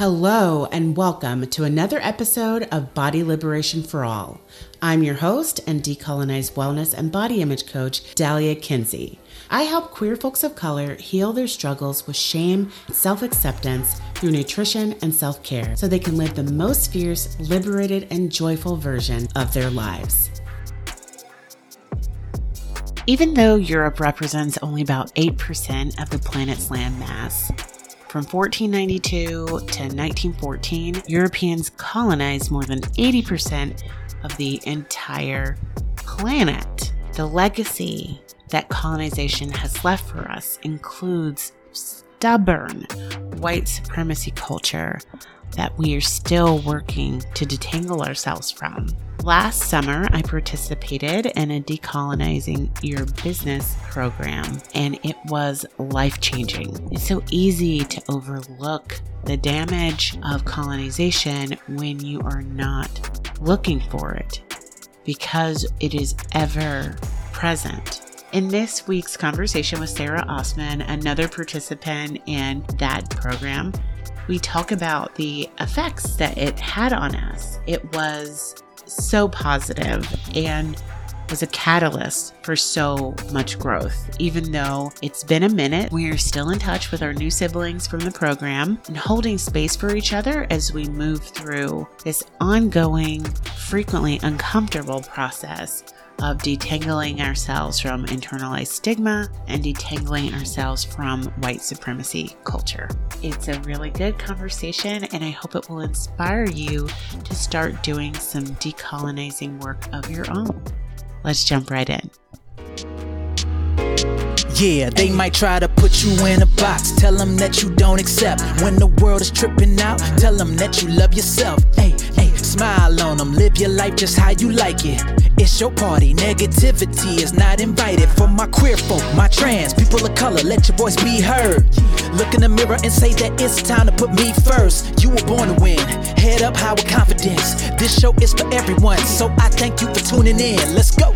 Hello, and welcome to another episode of Body Liberation for All. I'm your host and decolonized wellness and body image coach, Dahlia Kinsey. I help queer folks of color heal their struggles with shame self acceptance through nutrition and self care so they can live the most fierce, liberated, and joyful version of their lives. Even though Europe represents only about 8% of the planet's land mass, from 1492 to 1914, Europeans colonized more than 80% of the entire planet. The legacy that colonization has left for us includes stubborn white supremacy culture that we are still working to detangle ourselves from. Last summer, I participated in a decolonizing your business program, and it was life changing. It's so easy to overlook the damage of colonization when you are not looking for it because it is ever present. In this week's conversation with Sarah Osman, another participant in that program, we talk about the effects that it had on us. It was so positive and was a catalyst for so much growth. Even though it's been a minute, we are still in touch with our new siblings from the program and holding space for each other as we move through this ongoing, frequently uncomfortable process of detangling ourselves from internalized stigma and detangling ourselves from white supremacy culture. It's a really good conversation, and I hope it will inspire you to start doing some decolonizing work of your own. Let's jump right in. Yeah, they might try to put you in a box. Tell them that you don't accept. When the world is tripping out, tell them that you love yourself. Hey, smile on them. Live your life just how you like it. It's your party. Negativity is not invited. For my queer folk, my trans, people of color, let your voice be heard. Look in the mirror and say that it's time to put me first. You were born to win. Head up high with confidence. This show is for everyone. So I thank you for tuning in. Let's go.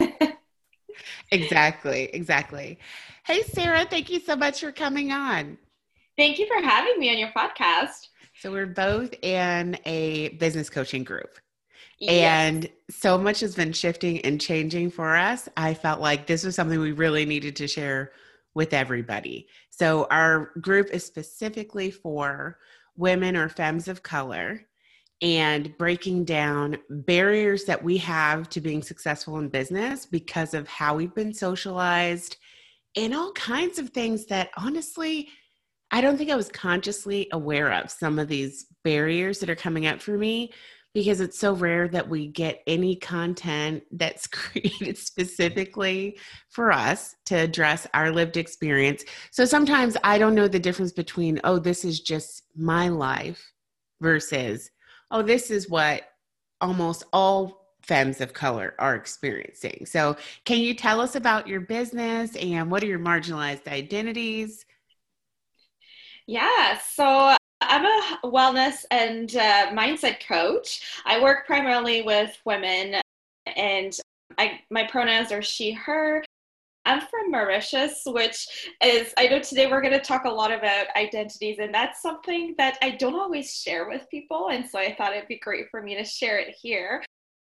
exactly, exactly. Hey, Sarah, thank you so much for coming on. Thank you for having me on your podcast. So, we're both in a business coaching group. Yes. And so much has been shifting and changing for us. I felt like this was something we really needed to share with everybody. So, our group is specifically for women or femmes of color and breaking down barriers that we have to being successful in business because of how we've been socialized and all kinds of things that honestly I don't think I was consciously aware of some of these barriers that are coming up for me because it's so rare that we get any content that's created specifically for us to address our lived experience. So sometimes I don't know the difference between, oh, this is just my life versus, oh, this is what almost all femmes of color are experiencing. So, can you tell us about your business and what are your marginalized identities? Yeah, so I'm a wellness and uh, mindset coach. I work primarily with women, and I my pronouns are she, her. I'm from Mauritius, which is, I know today we're going to talk a lot about identities, and that's something that I don't always share with people. And so I thought it'd be great for me to share it here.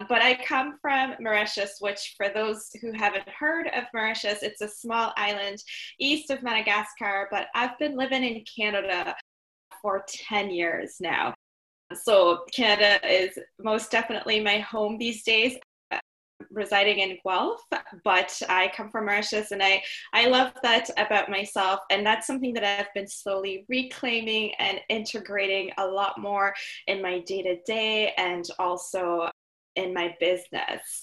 But I come from Mauritius, which, for those who haven't heard of Mauritius, it's a small island east of Madagascar. But I've been living in Canada for 10 years now. So, Canada is most definitely my home these days uh, residing in Guelph, but I come from Mauritius and I, I love that about myself. And that's something that I've been slowly reclaiming and integrating a lot more in my day to day and also in my business.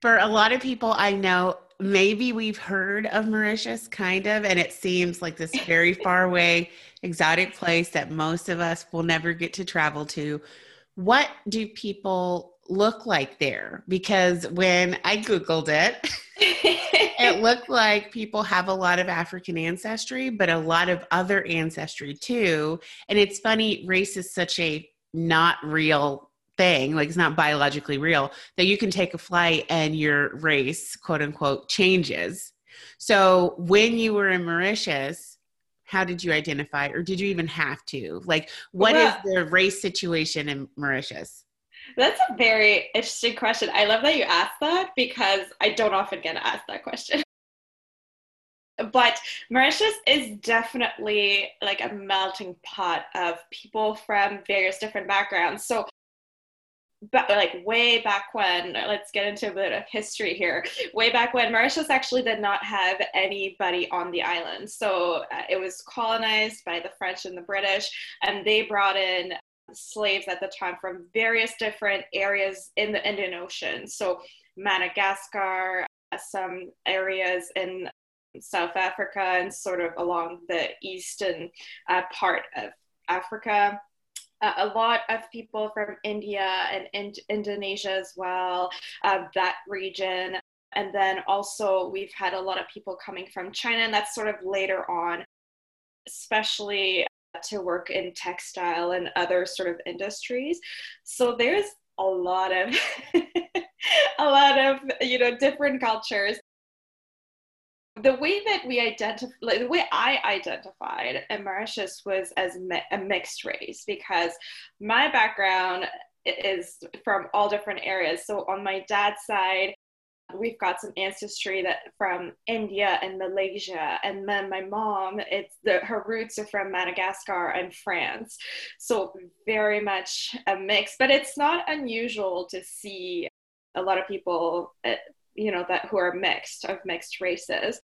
For a lot of people I know, maybe we've heard of Mauritius, kind of, and it seems like this very far away, exotic place that most of us will never get to travel to. What do people look like there? Because when I Googled it, it looked like people have a lot of African ancestry, but a lot of other ancestry too. And it's funny, race is such a not real thing, like it's not biologically real, that you can take a flight and your race, quote unquote, changes. So when you were in Mauritius, how did you identify, or did you even have to? Like, what well, is the race situation in Mauritius? That's a very interesting question. I love that you asked that because I don't often get asked that question. but Mauritius is definitely like a melting pot of people from various different backgrounds. So but like way back when let's get into a bit of history here. Way back when mauritius actually did not have anybody on the island. So uh, it was colonized by the french and the british and they brought in slaves at the time from various different areas in the indian ocean. So madagascar uh, some areas in south africa and sort of along the eastern uh, part of africa a lot of people from India and in- Indonesia as well, uh, that region. And then also, we've had a lot of people coming from China, and that's sort of later on, especially to work in textile and other sort of industries. So there's a lot of a lot of you know different cultures the way that we identify, like, the way I identified Mauritius was as mi- a mixed race because my background is from all different areas. So on my dad's side, we've got some ancestry that from India and Malaysia, and then my mom, it's the her roots are from Madagascar and France. So very much a mix, but it's not unusual to see a lot of people. Uh, you know that who are mixed of mixed races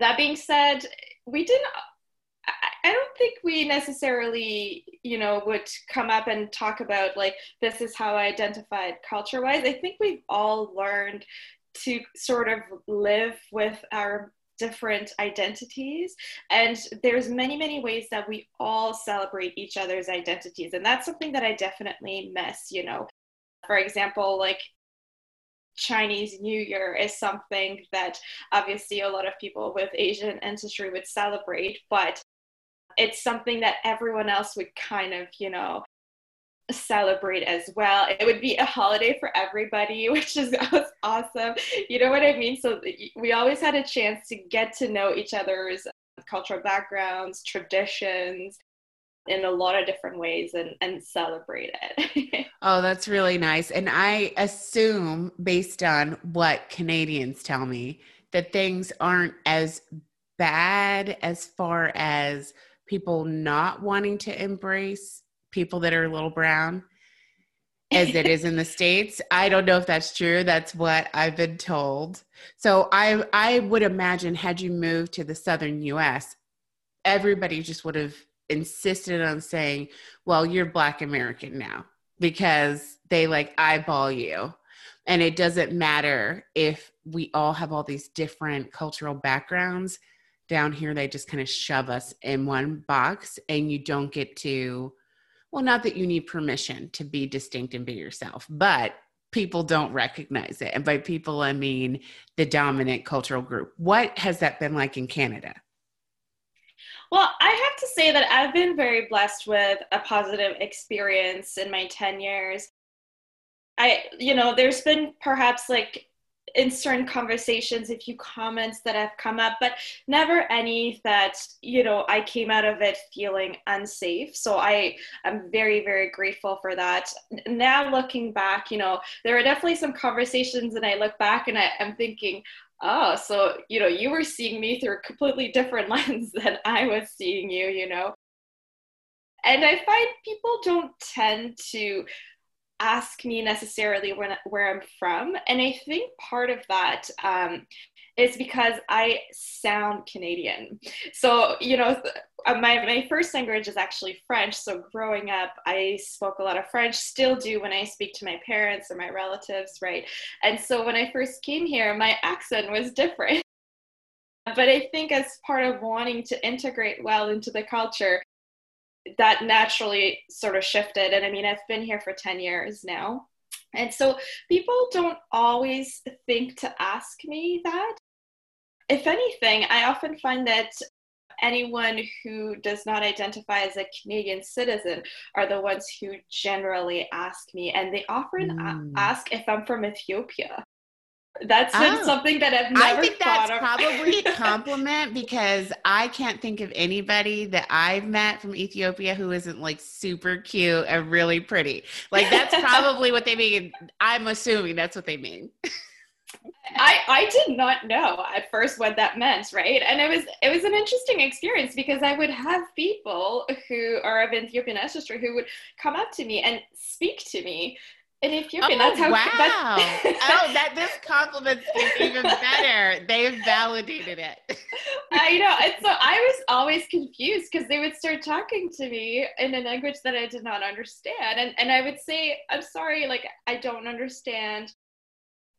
that being said, we didn't. I don't think we necessarily, you know, would come up and talk about like this is how I identified culture wise. I think we've all learned to sort of live with our different identities and there's many many ways that we all celebrate each other's identities and that's something that i definitely miss you know for example like Chinese New Year is something that obviously a lot of people with Asian ancestry would celebrate, but it's something that everyone else would kind of, you know, celebrate as well. It would be a holiday for everybody, which is awesome. You know what I mean? So we always had a chance to get to know each other's cultural backgrounds, traditions, in a lot of different ways and, and celebrate it. oh, that's really nice. And I assume, based on what Canadians tell me, that things aren't as bad as far as people not wanting to embrace people that are a little brown as it is in the states i don't know if that's true that's what i've been told so i i would imagine had you moved to the southern us everybody just would have insisted on saying, well, you're Black American now because they like eyeball you. And it doesn't matter if we all have all these different cultural backgrounds. Down here, they just kind of shove us in one box, and you don't get to, well, not that you need permission to be distinct and be yourself, but people don't recognize it. And by people, I mean the dominant cultural group. What has that been like in Canada? Well, I have to say that I've been very blessed with a positive experience in my 10 years. I, you know, there's been perhaps like in certain conversations a few comments that have come up but never any that you know i came out of it feeling unsafe so i am very very grateful for that now looking back you know there are definitely some conversations and i look back and I, i'm thinking oh, so, you know, you were seeing me through a completely different lens than I was seeing you, you know? And I find people don't tend to ask me necessarily when, where I'm from. And I think part of that um, is because I sound Canadian. So, you know, uh, my, my first language is actually French. So, growing up, I spoke a lot of French, still do when I speak to my parents or my relatives, right? And so, when I first came here, my accent was different. But I think, as part of wanting to integrate well into the culture, that naturally sort of shifted. And I mean, I've been here for 10 years now. And so people don't always think to ask me that. If anything, I often find that anyone who does not identify as a Canadian citizen are the ones who generally ask me, and they often mm. ask if I'm from Ethiopia. That's oh. something that I've never I think that's probably a compliment because I can't think of anybody that I've met from Ethiopia who isn't like super cute and really pretty. Like that's probably what they mean. I'm assuming that's what they mean. I, I did not know at first what that meant, right? And it was it was an interesting experience because I would have people who are of Ethiopian ancestry who would come up to me and speak to me in Ethiopian. Oh, that's how. Wow! That's, oh, that this compliment is even better. They've validated it. I know, and so I was always confused because they would start talking to me in a language that I did not understand, and and I would say, "I'm sorry, like I don't understand."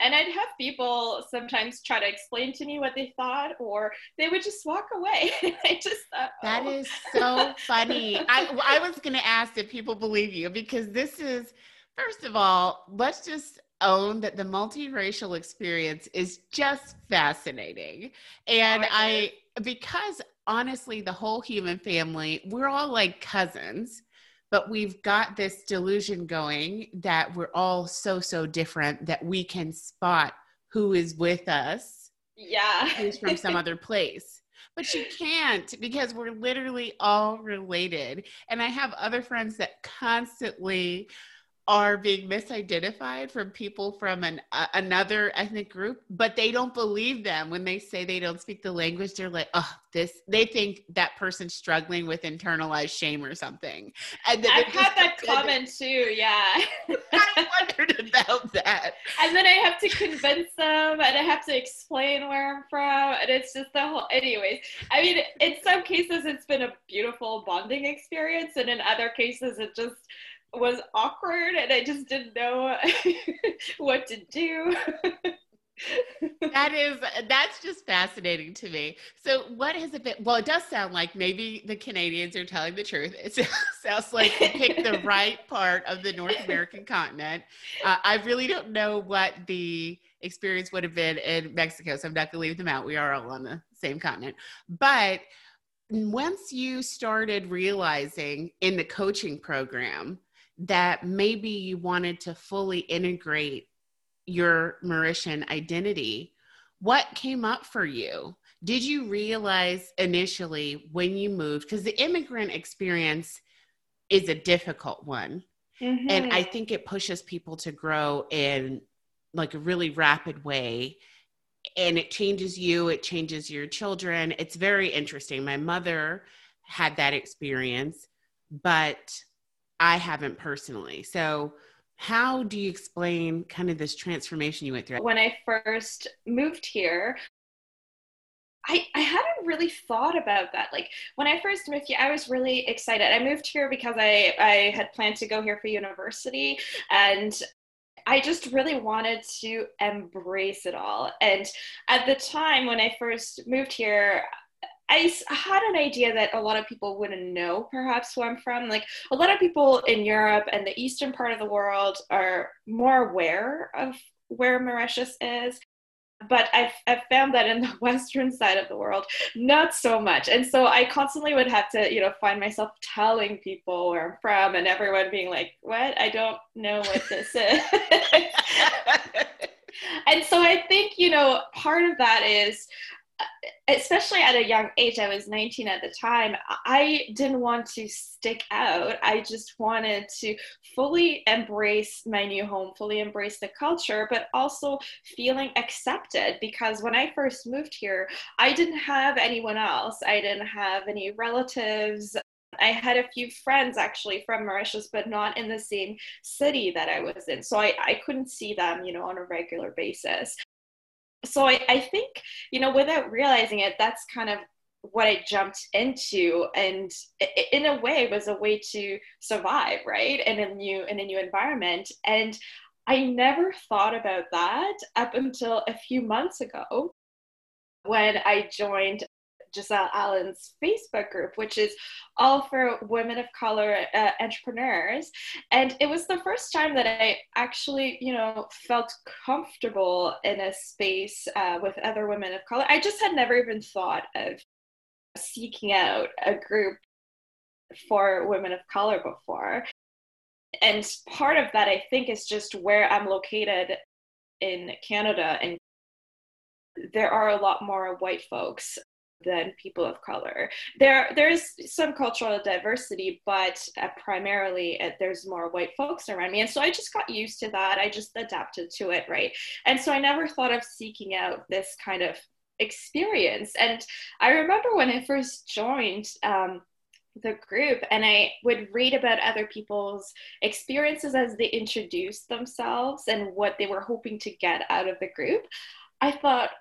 And I'd have people sometimes try to explain to me what they thought, or they would just walk away. I just thought, oh. that is so funny. I, I was going to ask if people believe you because this is First of all, let's just own that the multiracial experience is just fascinating. And oh, I, because honestly, the whole human family, we're all like cousins, but we've got this delusion going that we're all so, so different that we can spot who is with us. Yeah. Who's from some other place but you can't because we're literally all related. And I have other friends that constantly are being misidentified from people from an uh, another ethnic group but they don't believe them. When they say they don't speak the language they're like oh this they think that person's struggling with internalized shame or something. And i've had that comment too yeah. I wondered about that. And then i have to convince them and i have to explain where i'm from and it's just the whole anyways. I mean in some cases it's been a beautiful bonding experience and in other cases it just was awkward and I just didn't know what to do. that is that's just fascinating to me. So what has it been? Well, it does sound like maybe the Canadians are telling the truth. It sounds like you picked the right part of the North American continent. Uh, I really don't know what the experience would have been in Mexico, so I'm not going to leave them out. We are all on the same continent, but once you started realizing in the coaching program that maybe you wanted to fully integrate your Mauritian identity, what came up for you? Did you realize initially when you moved? Because the immigrant experience is a difficult one. Mm-hmm. And I think it pushes people to grow in like a really rapid way. And it changes you, it changes your children. It's very interesting. My mother had that experience, but I haven't personally. So, how do you explain kind of this transformation you went through? When I first moved here, I, I hadn't really thought about that. Like when I first moved here, I was really excited. I moved here because I, I had planned to go here for university and I just really wanted to embrace it all. And at the time when I first moved here, I had an idea that a lot of people wouldn't know perhaps where I'm from. Like a lot of people in Europe and the eastern part of the world are more aware of where Mauritius is. But I've, I've found that in the western side of the world, not so much. And so I constantly would have to, you know, find myself telling people where I'm from and everyone being like, what? I don't know what this is. and so I think, you know, part of that is especially at a young age, I was 19 at the time, I didn't want to stick out. I just wanted to fully embrace my new home, fully embrace the culture, but also feeling accepted because when I first moved here, I didn't have anyone else. I didn't have any relatives. I had a few friends actually from Mauritius, but not in the same city that I was in. So I, I couldn't see them, you know, on a regular basis so I, I think you know without realizing it that's kind of what I jumped into, and in a way, was a way to survive, right, in a new in a new environment. And I never thought about that up until a few months ago, when I joined Giselle Allen's Facebook group, which is all for women of color uh, entrepreneurs. And it was the first time that I actually, you know, felt comfortable in a space uh, with other women of color. I just had never even thought of seeking out a group for women of color before. And part of that, I think, is just where I'm located in Canada. And there are a lot more white folks than people of color. There, there's some cultural diversity, but uh, primarily uh, there's more white folks around me, and so I just got used to that. I just adapted to it, right? And so I never thought of seeking out this kind of experience. And I remember when I first joined. Um, the group and I would read about other people's experiences as they introduced themselves and what they were hoping to get out of the group. I thought,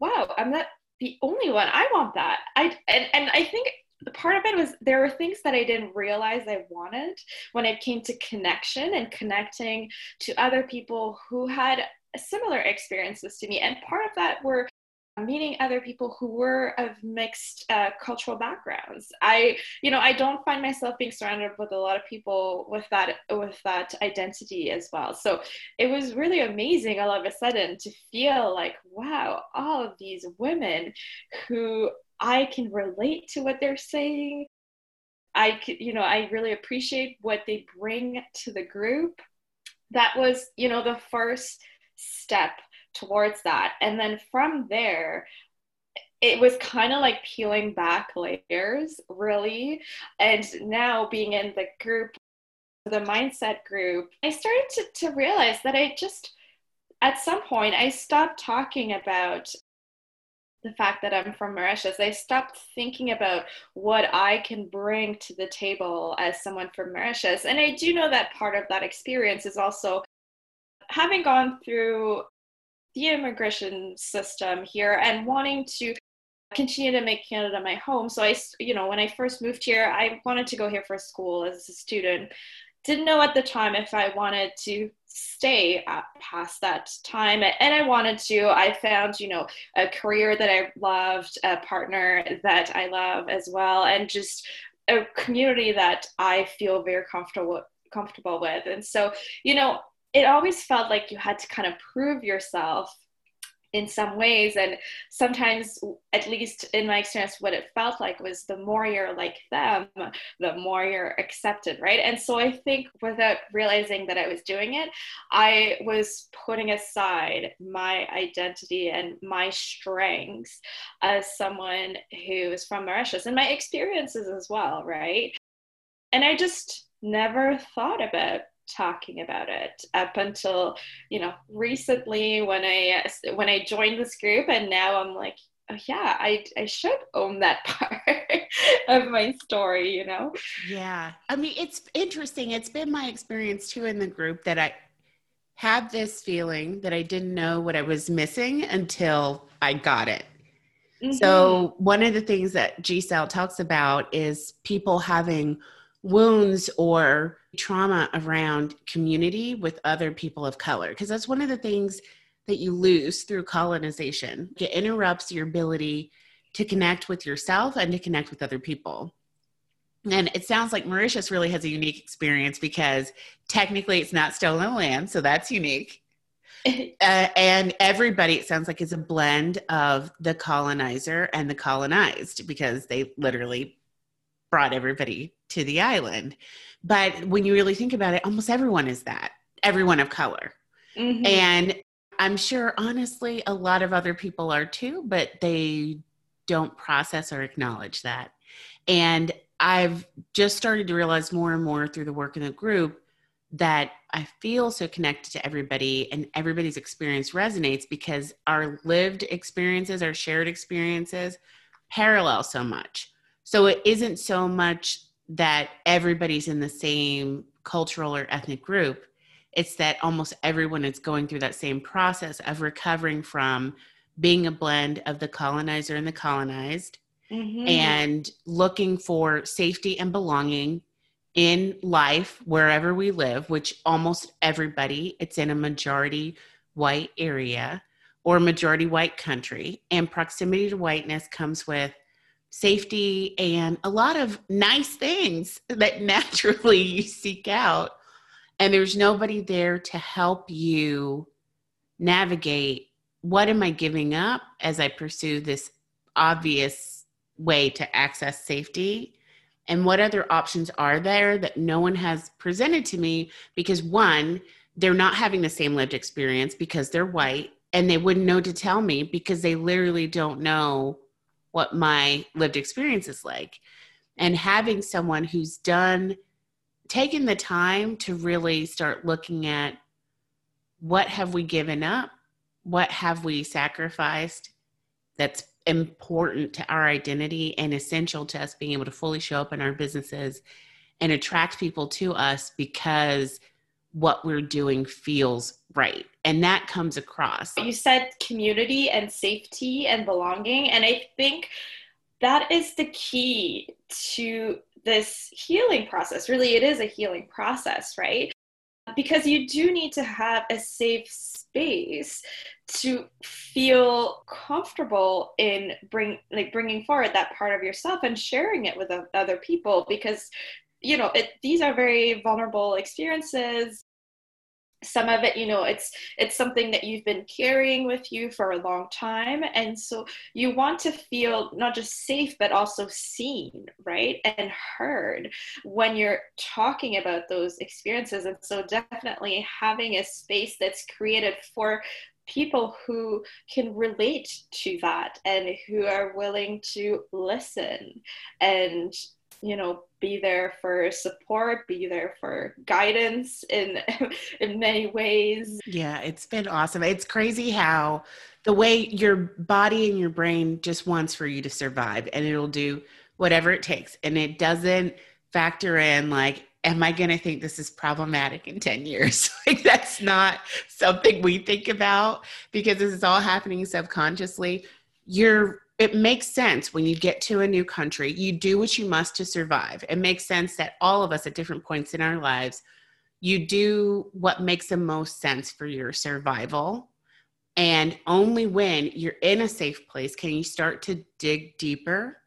wow, I'm not the only one. I want that. I and, and I think part of it was there were things that I didn't realize I wanted when it came to connection and connecting to other people who had similar experiences to me. And part of that were meeting other people who were of mixed uh, cultural backgrounds. I you know i don't find myself being surrounded with a lot of people with that with that identity as well. So it was really amazing all of a sudden to feel like wow all of these women who i can relate to what they're saying. I you know i really appreciate what they bring to the group. That was you know the first step towards that. And then from there, it was kind of like peeling back layers, really. And now being in the group, the mindset group, I started to, to realize that I just, at some point, I stopped talking about the fact that I'm from Mauritius, I stopped thinking about what I can bring to the table as someone from Mauritius. And I do know that part of that experience is also having gone through the immigration system here and wanting to continue to make Canada my home. So I, you know, when I first moved here, I wanted to go here for school as a student. Didn't know at the time if I wanted to stay past that time and i wanted to i found you know a career that i loved a partner that i love as well and just a community that i feel very comfortable comfortable with and so you know it always felt like you had to kind of prove yourself in some ways. And sometimes at least in my experience what it felt like was the more you're like them the more you're accepted right? And so i think without realizing that i was doing it i was putting aside my identity and my strengths as someone who is from mauritius and my experiences as well right? And i just never thought about talking about it up until you know recently when i when i joined this group and now i'm like oh yeah i i should own that part of my story you know? Yeah. I mean it's interesting. It's been my experience too in the group that i had this feeling that i didn't know what i was missing until i got it. Mm-hmm. so one of the things that giselle talks about is people having wounds or trauma around community with other people of color because that's one of the things that you lose through colonization. It interrupts your ability to connect with yourself and to connect with other people. And it sounds like mauritius really has a unique experience because technically it's not stolen land so that's unique. Uh, and everybody it sounds like is a blend of the colonizer and the colonized because they literally brought everybody to the island. But when you really think about it, almost everyone is that, everyone of color. Mm-hmm. And I'm sure, honestly, a lot of other people are too, but they don't process or acknowledge that. And I've just started to realize more and more through the work in the group that I feel so connected to everybody and everybody's experience resonates because our lived experiences, our shared experiences parallel so much. So it isn't so much that everybody's in the same cultural or ethnic group. It's that almost everyone is going through that same process of recovering from being a blend of the colonizer and the colonized mm-hmm. and looking for safety and belonging in life wherever we live, which almost everybody, it's in a majority white area or majority white country. And proximity to whiteness comes with safety and a lot of nice things that naturally you seek out. And there's nobody there to help you navigate what am I giving up as I pursue this obvious way to access safety and what other options are there that no one has presented to me because one they're not having the same lived experience because they're white and they wouldn't know to tell me because they literally don't know what my lived experience is like and having someone who's done taken the time to really start looking at what have we given up what have we sacrificed that's important to our identity and essential to us being able to fully show up in our businesses and attract people to us because what we're doing feels right. And that comes across. You said community and safety and belonging. And I think that is the key to this healing process. Really, it is a healing process, right? Because you do need to have a safe space to feel comfortable in bring like bringing forward that part of yourself and sharing it with other people because you know it, these are very vulnerable experiences some of it you know it's it's something that you've been carrying with you for a long time. And so you want to feel not just safe but also seen right? And heard when you're talking about those experiences. And so definitely having a space that's created for people who can relate to that and who are willing to listen and you know be there for support be there for guidance in in many ways yeah it's been awesome it's crazy how the way your body and your brain just wants for you to survive and it'll do whatever it takes and it doesn't factor in like am I going to think this is problematic in 10 years? like, that's not something we think about because this is all happening subconsciously. You're, it makes sense when you get to a new country, you do what you must to survive. It makes sense that all of us at different points in our lives, you do what makes the most sense for your survival. And only when you're in a safe place can you start to dig deeper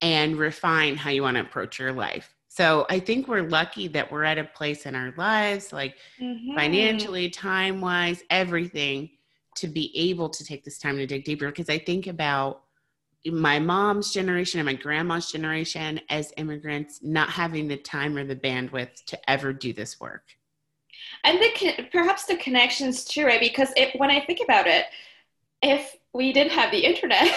and refine how you want to approach your life. So I think we're lucky that we're at a place in our lives, like mm-hmm. financially, time wise, everything, to be able to take this time to dig deeper. Because I think about my mom's generation and my grandma's generation as immigrants not having the time or the bandwidth to ever do this work. And the perhaps the connections too, right? Because it, when I think about it, if we didn't have the internet.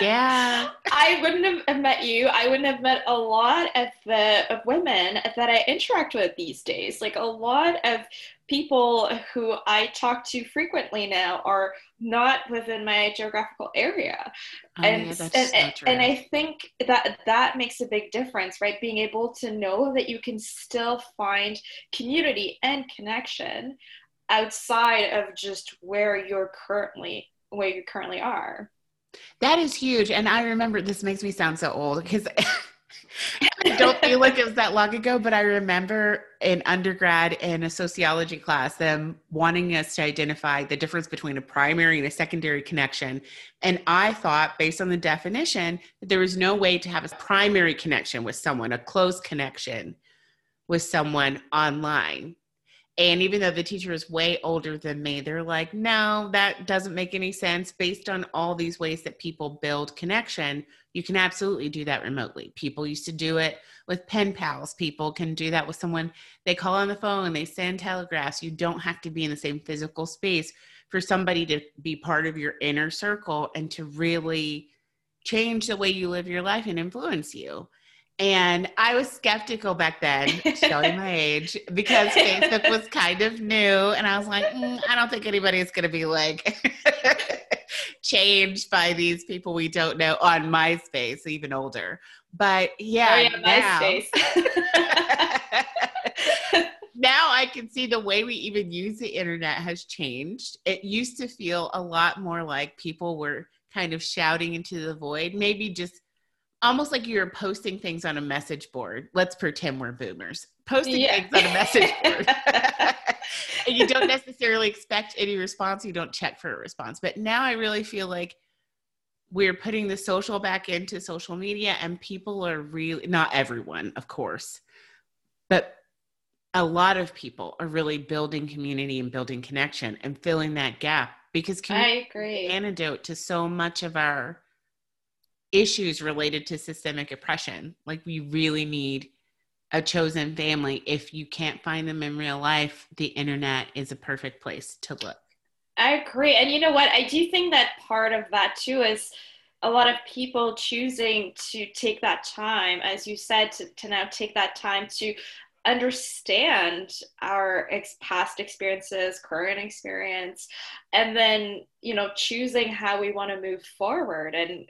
yeah. I wouldn't have met you. I wouldn't have met a lot of the of women that I interact with these days. Like a lot of people who I talk to frequently now are not within my geographical area. Oh, and, yeah, and, so and I think that that makes a big difference, right? Being able to know that you can still find community and connection outside of just where you're currently where you currently are. That is huge. And I remember this makes me sound so old because I don't feel like it was that long ago, but I remember in undergrad in a sociology class them wanting us to identify the difference between a primary and a secondary connection. And I thought, based on the definition, that there was no way to have a primary connection with someone, a close connection with someone online. And even though the teacher is way older than me, they're like, no, that doesn't make any sense. Based on all these ways that people build connection, you can absolutely do that remotely. People used to do it with pen pals. People can do that with someone they call on the phone, they send telegraphs. You don't have to be in the same physical space for somebody to be part of your inner circle and to really change the way you live your life and influence you. And I was skeptical back then, showing my age, because Facebook was kind of new. And I was like, mm, I don't think anybody's going to be like changed by these people we don't know on MySpace, even older. But yeah, oh, yeah now, now I can see the way we even use the internet has changed. It used to feel a lot more like people were kind of shouting into the void, maybe just almost like you're posting things on a message board. Let's pretend we're boomers. Posting yeah. things on a message board. and you don't necessarily expect any response. You don't check for a response. But now I really feel like we're putting the social back into social media and people are really not everyone, of course, but a lot of people are really building community and building connection and filling that gap because community I agree. antidote to so much of our issues related to systemic oppression. Like we really need a chosen family. If you can't find them in real life, the internet is a perfect place to look. I agree. And you know what? I do think that part of that too is a lot of people choosing to take that time, as you said, to, to now take that time to understand our ex- past experiences current experience and then you know choosing how we want to move forward and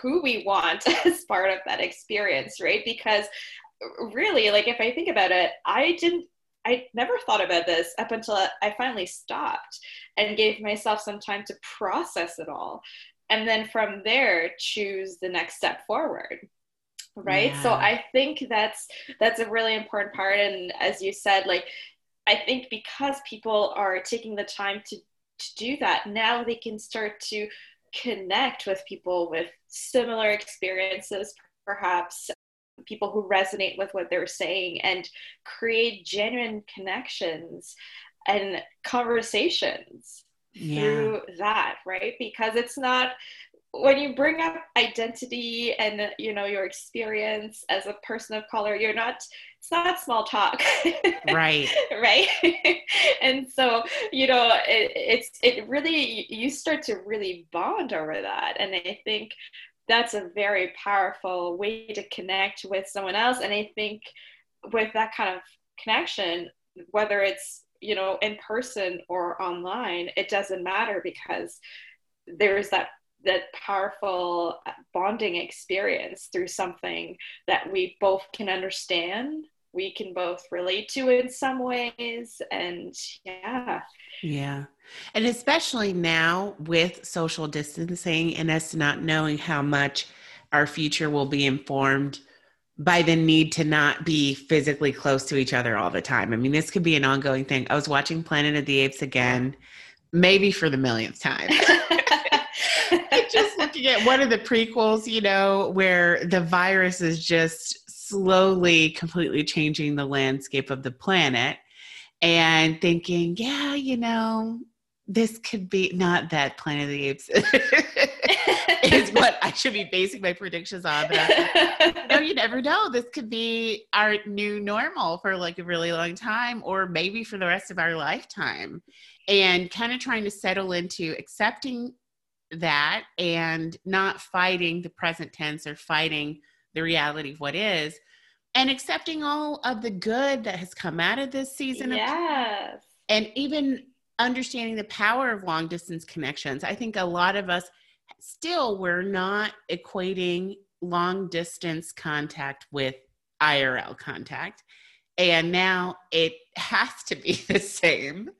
who we want as part of that experience right? Because really like if i think about it i didn't i never thought about this up until i finally stopped and gave myself some time to process it all and then from there choose the next step forward right? Yeah. so i think that's that's a really important part. And as you said like i think because people are taking the time to to do that now they can start to connect with people with similar experiences perhaps people who resonate with what they're saying and create genuine connections and conversations yeah. through that right because it's not when you bring up identity and you know your experience as a person of color you're not it's not small talk. Right. Right? And so you know it, it's it really you start to really bond over that. And i think that's a very powerful way to connect with someone else. And i think with that kind of connection whether it's you know in person or online it doesn't matter because there's that that powerful bonding experience through something that we both can understand we can both relate to in some ways and yeah yeah and especially now with social distancing and us not knowing how much our future will be informed by the need to not be physically close to each other all the time. I mean, this could be an ongoing thing. I was watching Planet of the Apes again, maybe for the millionth time. just looking at one of the prequels, you know, where the virus is just slowly, completely changing the landscape of the planet, and thinking, yeah, you know, this could be not that Planet of the Apes is what I should be basing my predictions on. But know, you never know. This could be our new normal for like a really long time, or maybe for the rest of our lifetime. And kind of trying to settle into accepting that and not fighting the present tense or fighting the reality of what is and accepting all of the good that has come out of this season yes. Of, and even understanding the power of long distance connections i think a lot of us still we're not equating long distance contact with irl contact and now it has to be the same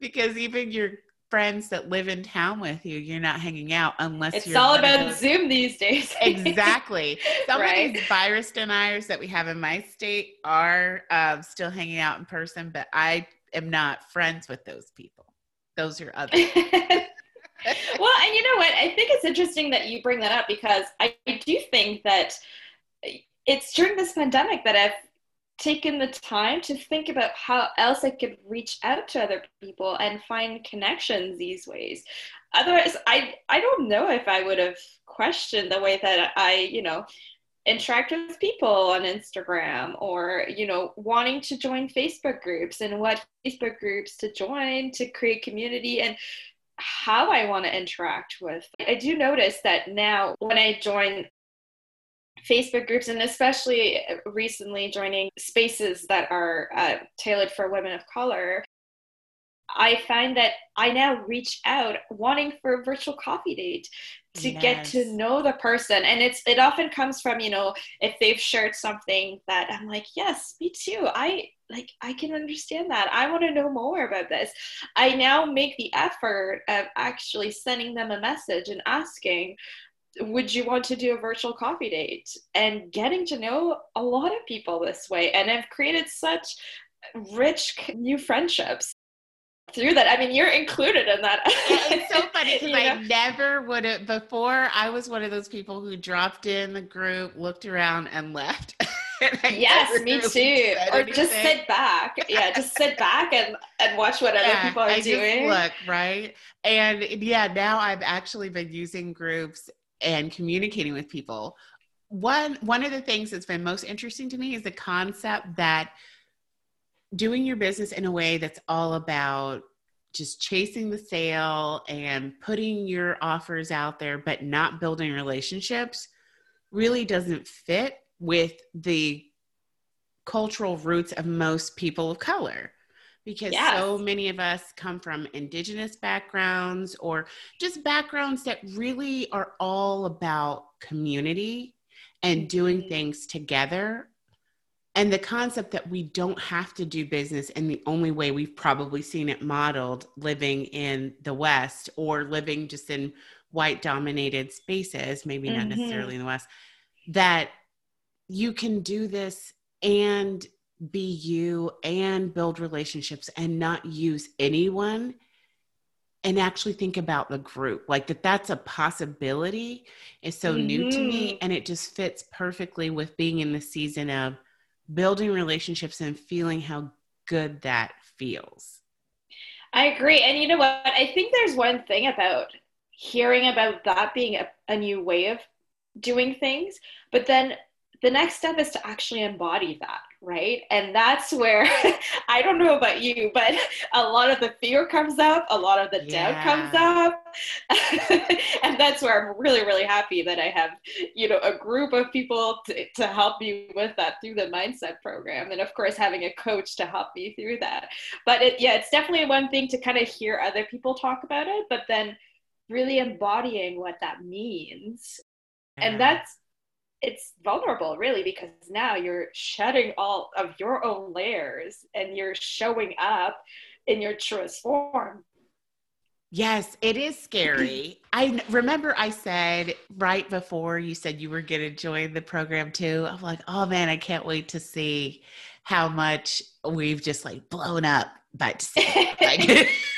because even your friends that live in town with you, you're not hanging out unless it's all about Zoom these days. exactly. Some right? of these virus deniers that we have in my state are uh, still hanging out in person, but I am not friends with those people. Those are other. well, and you know what? I think it's interesting that you bring that up because I do think that it's during this pandemic that I've taken the time to think about how else I could reach out to other people and find connections these ways. Otherwise, I I don't know if I would have questioned the way that I, you know, interact with people on Instagram or, you know, wanting to join Facebook groups and what Facebook groups to join to create community and how I want to interact with. I do notice that now when I join Facebook groups and especially recently joining spaces that are uh, tailored for women of color, I find that I now reach out wanting for a virtual coffee date to yes. get to know the person and it's it often comes from you know if they've shared something that I'm like yes me too I like I can understand that I want to know more about this I now make the effort of actually sending them a message and asking would you want to do a virtual coffee date and getting to know a lot of people this way and i've created such rich new friendships through that. I mean, you're included in that. yeah, it's so funny because I know? never would have before. I was one of those people who dropped in the group, looked around, and left. yes, me really too. Or anything. just sit back. Yeah, just sit back and and watch what yeah, other people are I doing. look right, and yeah, now I've actually been using groups and communicating with people. One one of the things that's been most interesting to me is the concept that doing your business in a way that's all about just chasing the sale and putting your offers out there but not building relationships really doesn't fit with the cultural roots of most people of color because yes. so many of us come from indigenous backgrounds or just backgrounds that really are all about community and doing mm-hmm. things together and the concept that we don't have to do business in the only way we've probably seen it modeled living in the west or living just in white dominated spaces maybe not mm-hmm. necessarily in the west that you can do this and be you and build relationships and not use anyone and actually think about the group like that that's a possibility is so mm-hmm. new to me mm-hmm. and it just fits perfectly with being in the season of building relationships and feeling how good that feels i agree and you know what i think there's one thing about hearing about that being a, a new way of doing things but then the next step is to actually embody that right? And that's where i don't know about you but a lot of the fear comes up a lot of the yeah. doubt comes up. And that's where i'm really really happy that i have you know a group of people to, to help me with that through the mindset program and of course having a coach to help me through that. But it, yeah it's definitely one thing to kind of hear other people talk about it but then really embodying what that means. And that's it's vulnerable really because now you're shedding all of your own layers and you're showing up in your truest form Yes, it is scary. I remember I said right before you said you were going to join the program too. I'm like, oh man, I can't wait to see how much we've just like blown up. But like,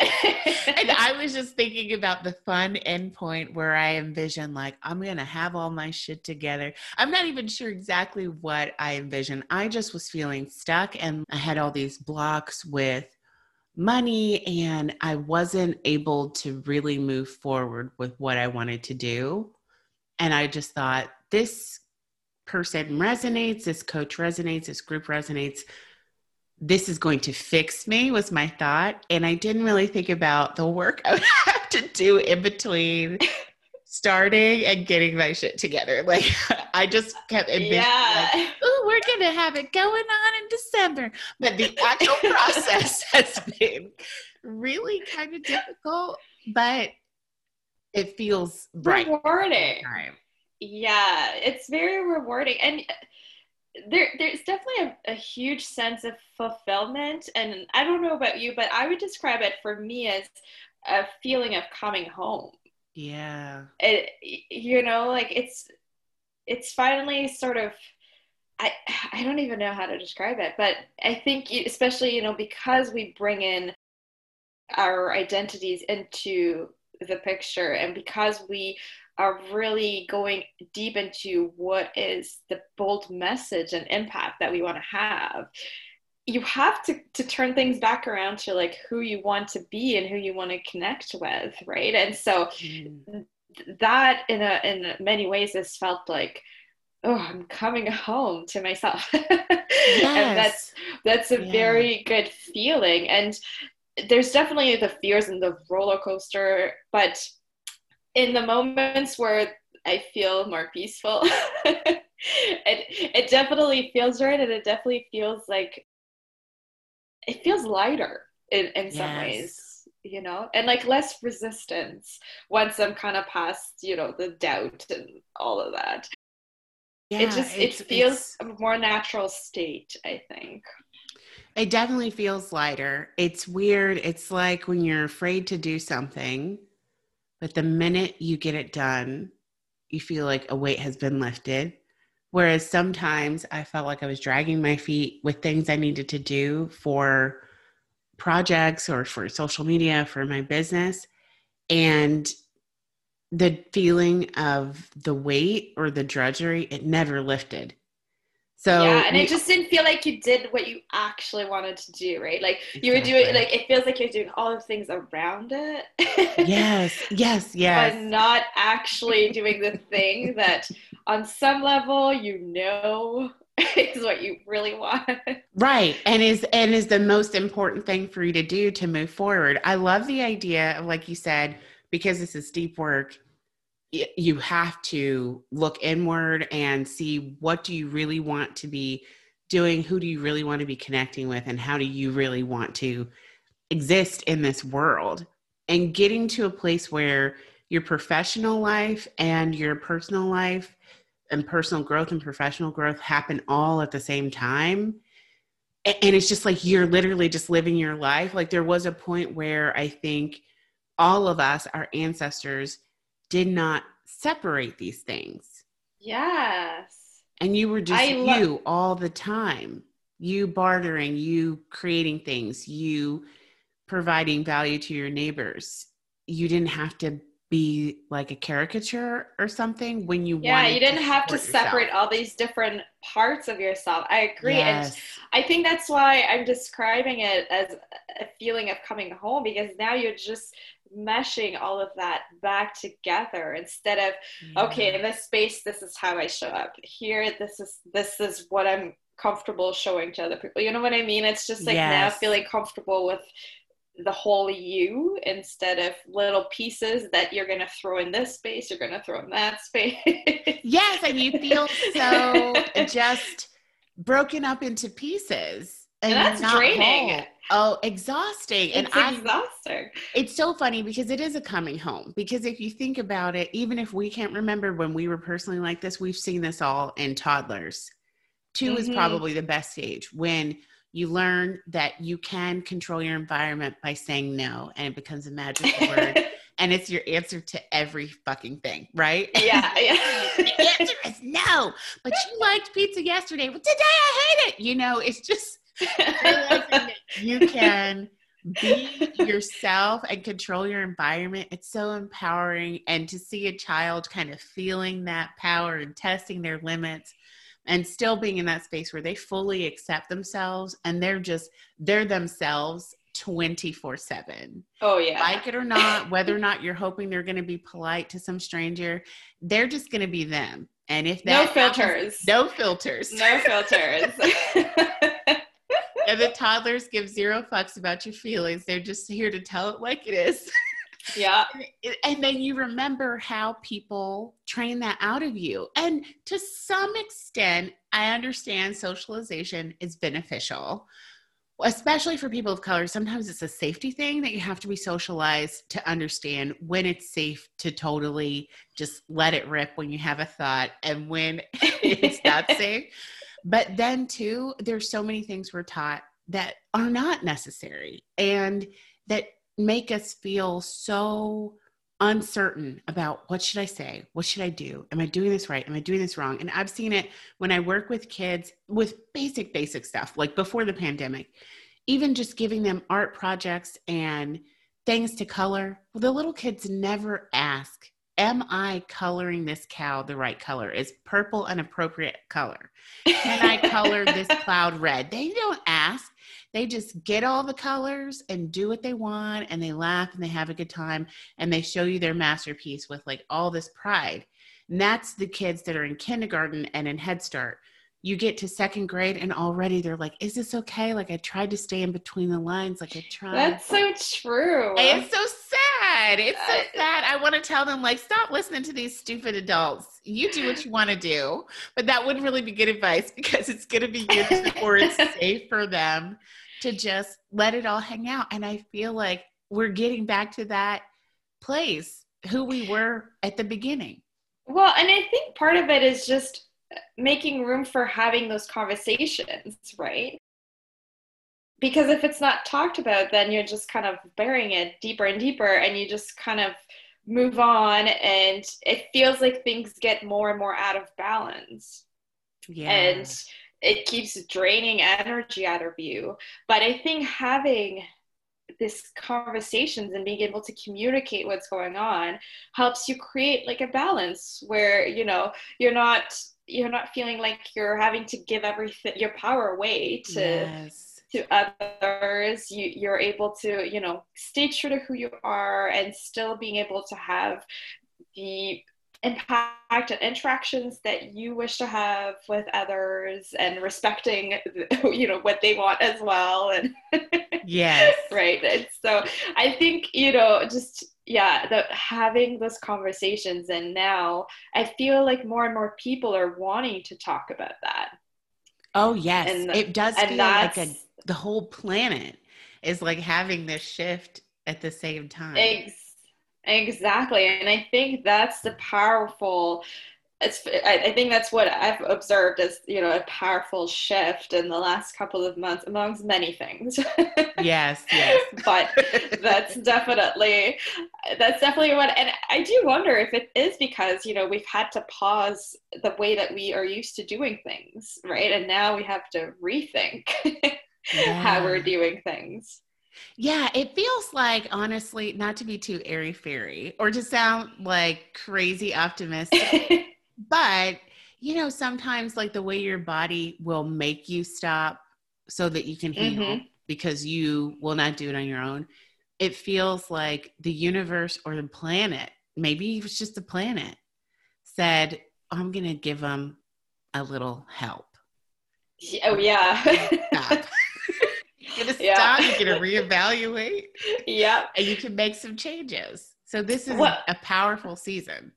and I was just thinking about the fun endpoint where I envision like I'm gonna have all my shit together. I'm not even sure exactly what I envision. I just was feeling stuck and I had all these blocks with money and I wasn't able to really move forward with what I wanted to do. And I just thought this person resonates, this coach resonates, this group resonates this is going to fix me was my thought. And i didn't really think about the work i would have to do in between starting and getting my shit together. Like i just kept envisioning yeah. like, oh we're gonna have it going on in december. But the actual process has been really kind of difficult but it feels right rewarding. yeah it's very rewarding. And there there's definitely a, a, huge sense of fulfillment and i don't know about you but i would describe it for me as a feeling of coming home. Yeah. It, you know like it's it's finally sort of i i don't even know how to describe it but i think especially you know because we bring in our identities into the picture and because we are really going deep into what is the bold message and impact that we want to have you have to to turn things back around to like who you want to be and who you want to connect with right and so mm. that in a in many ways has felt like oh i'm coming home to myself yes. and that's that's a yeah. very good feeling and there's definitely the fears and the roller coaster but in the moments where I feel more peaceful, it it definitely feels right, and it definitely feels like it feels lighter in in some yes. ways, you know, and like less resistance once I'm kind of past, you know, the doubt and all of that. Yeah, it just it feels a more natural state, I think. It definitely feels lighter. It's weird. It's like when you're afraid to do something but the minute you get it done, you feel like a weight has been lifted. Whereas sometimes I felt like I was dragging my feet with things I needed to do for projects or for social media, for my business. And the feeling of the weight or the drudgery, it never lifted. So yeah, and we- it just didn't feel like you did what you actually wanted to do, right? Like you were doing, like it feels like you're doing all the things around it. yes, yes, yes. but not actually doing the thing that on some level you know is what you really want. Right. And is and is the most important thing for you to do to move forward. I love the idea of like you said, because this is deep work, you have to look inward and see what do you really want to be doing, who do you really want to be connecting with, and how do you really want to exist in this world. And getting to a place where your professional life and your personal life and personal growth and professional growth happen all at the same time and it's just like you're literally just living your life like there was a point where i think all of us our ancestors did not separate these things Yes. and you were just I lo- you all the time you bartering you creating things you providing value to your neighbors you didn't have to be like a caricature or something when you Yeah, you didn't have to support yourself. separate all these different parts of yourself. I agree. And I think that's why I'm describing it as a feeling of coming home because now you're just meshing all of that back together instead of okay in this space this is how i show up here this is this is what i'm comfortable showing to other people you know what i mean it's just like now feeling comfortable with the whole you instead of little pieces that you're going to throw in this space you're going to throw in that space Yes, and you feel so just broken up into pieces. And you're that's not draining. whole. Oh, exhausting. And it's I exhausting it's so funny because it is a coming home. Because if you think about it, even if we can't remember when we were personally like this, we've seen this all in toddlers. 2 is Mhm. probably the best age when you learn that you can control your environment by saying no and it becomes a magical word and it's your answer to every fucking thing, right? yeah yeah the answer is no. But you liked pizza yesterday. Well, today I hate it. You know, it's just you can be yourself and control your environment. It's so empowering. And to see a child kind of feeling that power and testing their limits and still being in that space where they fully accept themselves and they're just, they're themselves 24 7 oh yeah like it or not, whether or not you're hoping they're going to be polite to some stranger, they're just going to be them. And if no that happens- filters no filters. no filters and the toddlers give zero fucks about your feelings. They're just here to tell it like it is. yeah and then you remember how people train that out of you. And to some extent, I understand socialization is beneficial, especially for people of color. Sometimes it's a safety thing that you have to be socialized to understand when it's safe to totally just let it rip when you have a thought and when it's not safe. But then, too, there's so many things we're taught that are not necessary and that make us feel so uncertain about what should I say? What should I do? Am I doing this right? Am I doing this wrong? And I've seen it when I work with kids with basic, basic stuff, like before the pandemic, even just giving them art projects and things to color. Well, the little kids never ask, Am I coloring this cow the right color? Is purple an appropriate color? Can I color this cloud red? They don't ask. They just get all the colors and do what they want and they laugh and they have a good time and they show you their masterpiece with like all this pride. And that's the kids that are in kindergarten and in Head Start. You get to second grade and already they're like, Is this okay? Like I tried to stay in between the lines, like I tried. That's so true. It's so sad. It's so sad. I want to tell them, like, stop listening to these stupid adults. You do what you want to do. But that wouldn't really be good advice because it's going to be years before it's safe for them to just let it all hang out. And I feel like we're getting back to that place, who we were at the beginning. Well, and I think part of it is just uh, making room for having those conversations, right? Because if it's not talked about, then you're just kind of burying it deeper and deeper, and you just kind of move on, and it feels like things get more and more out of balance. Yeah. and it keeps draining energy out of you. But I think having this conversations and being able to communicate what's going on helps you create like a balance where you know you're not you're not feeling like you're having to give everything your power away to yes. To others you you're able to you know stay true to who you are and still being able to have the impact and interactions that you wish to have with others and respecting you know what they want as well. And yes. Right. And so i think you know just yeah the having those conversations and now i feel like more and more people are wanting to talk about that. Oh yes. And, it does feel like a, the whole planet is like having this shift at the same time ex- exactly and i think that's the powerful it's I, think that's what I've observed as you know a powerful shift in the last couple of months amongst many things. yes, yes. but that's definitely that's definitely what and I do wonder if it is because you know we've had to pause the way that we are used to doing things, right? And now we have to rethink yeah. how we're doing things. Yeah, it feels like honestly, not to be too airy fairy or to sound like crazy optimistic but you know sometimes like the way your body will make you stop so that you can heal mm-hmm. because you will not do it on your own it feels like the universe or the planet maybe it was just the planet said i'm going to give them a little help oh yeah going to yeah. stop you're going to reevaluate yeah and you can make some changes so this is what? a powerful season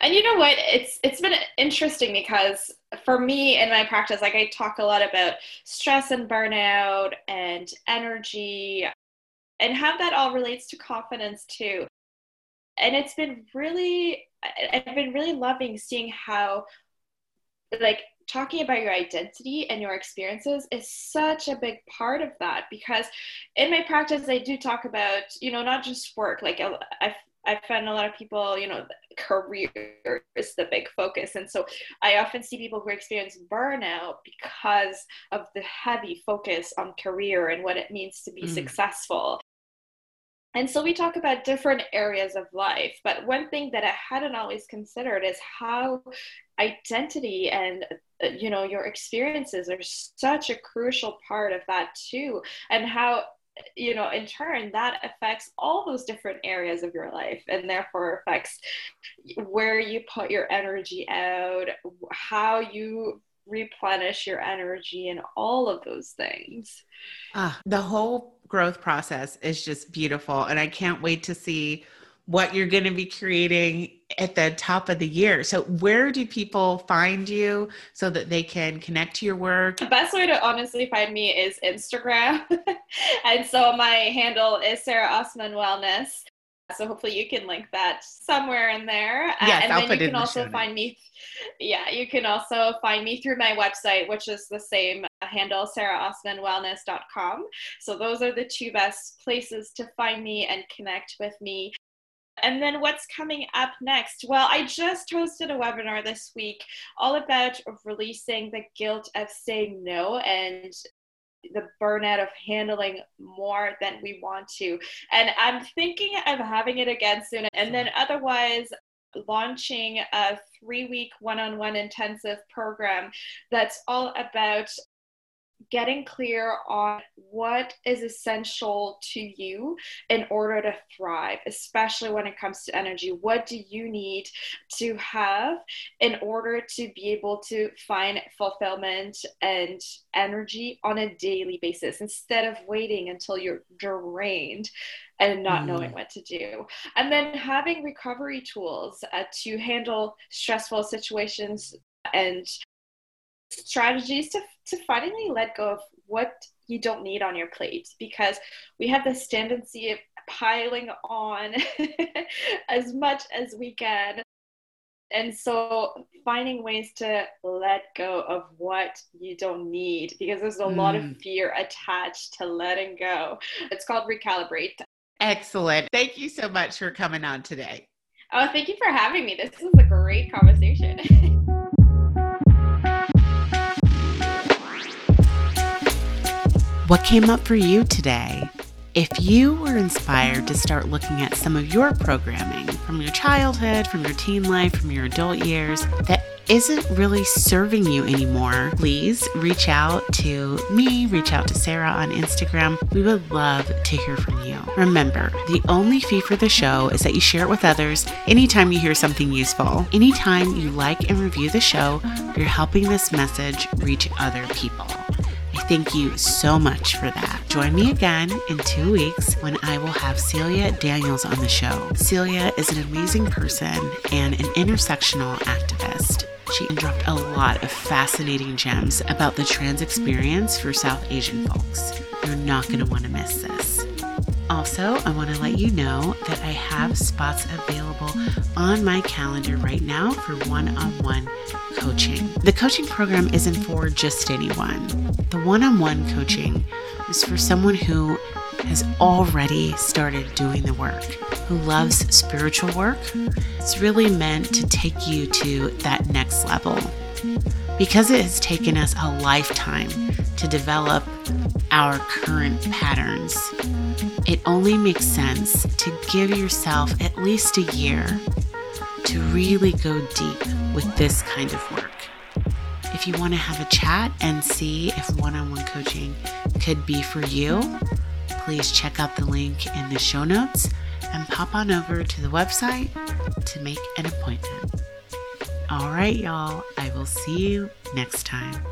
and you know what? It's it's been interesting because for me in my practice, like I talk a lot about stress and burnout and energy and how that all relates to confidence too. And it's been really I've been really loving seeing how like talking about your identity and your experiences is such a big part of that because in my practice i do talk about you know not just work like i I find a lot of people, you know, career is the big focus. And so I often see people who experience burnout because of the heavy focus on career and what it means to be mm. successful. And so we talk about different areas of life, but one thing that I hadn't always considered is how identity and uh, you know your experiences are such a crucial part of that too. And how you know in turn that affects all those different areas of your life and therefore affects where you put your energy out how you replenish your energy and all of those things. Ah, the whole growth process is just beautiful. And i can't wait to see what you're going to be creating at the top of the year. So, where do people find you so that they can connect to your work? The best way to honestly find me is Instagram. and so, my handle is Sarah Osman Wellness. So hopefully you can link that somewhere in there. Uh, yes, and I'll then you can also find me. Yeah, you can also find me through my website, which is the same handle, sarahosmanwellness.com. So those are the two best places to find me and connect with me. And then what's coming up next? Well, I just hosted a webinar this week all about releasing the guilt of saying no and the burnout of handling more than we want to. And I'm thinking of having it again soon. And then otherwise, launching a three week one on one intensive program that's all about getting clear on what is essential to you in order to thrive, especially when it comes to energy. What do you need to have in order to be able to find fulfillment and energy on a daily basis instead of waiting until you're drained? and not mm. knowing what to do. And then having recovery tools uh, to handle stressful situations and strategies to, to finally let go of what you don't need on your plate because we have this tendency of piling on as much as we can. And so finding ways to let go of what you don't need because there's a mm. lot of mm. fear attached to letting go. It's called recalibrate. Excellent. Thank you so much for coming on today. Oh, thank you for having me. This was a great conversation. What came up for you today? If you were inspired to start looking at some of your programming from your childhood, from your teen life, from your adult years that isn't really serving you anymore, please reach out to me, reach out to Sarah on Instagram. We would love to hear from you. Remember, the only fee for the show is that you share it with others anytime you hear something useful. Anytime you like and review the show, you're helping this message reach other people. Thank you so much for that. Join me again in two weeks when I will have Celia Daniels on the show. Celia is an amazing person and an intersectional activist. She dropped a lot of fascinating gems about the trans experience for South Asian folks. You're not going to want to miss this. Also, I want to let you know that I have spots available on my calendar right now for one on one coaching. The coaching program isn't for just anyone. The one on one coaching is for someone who has already started doing the work, who loves spiritual work. It's really meant to take you to that next level. Because it has taken us a lifetime to develop our current patterns, it only makes sense to give yourself at least a year to really go deep with this kind of work. If you want to have a chat and see if one on one coaching could be for you, please check out the link in the show notes and pop on over to the website to make an appointment. All right, y'all, I will see you next time.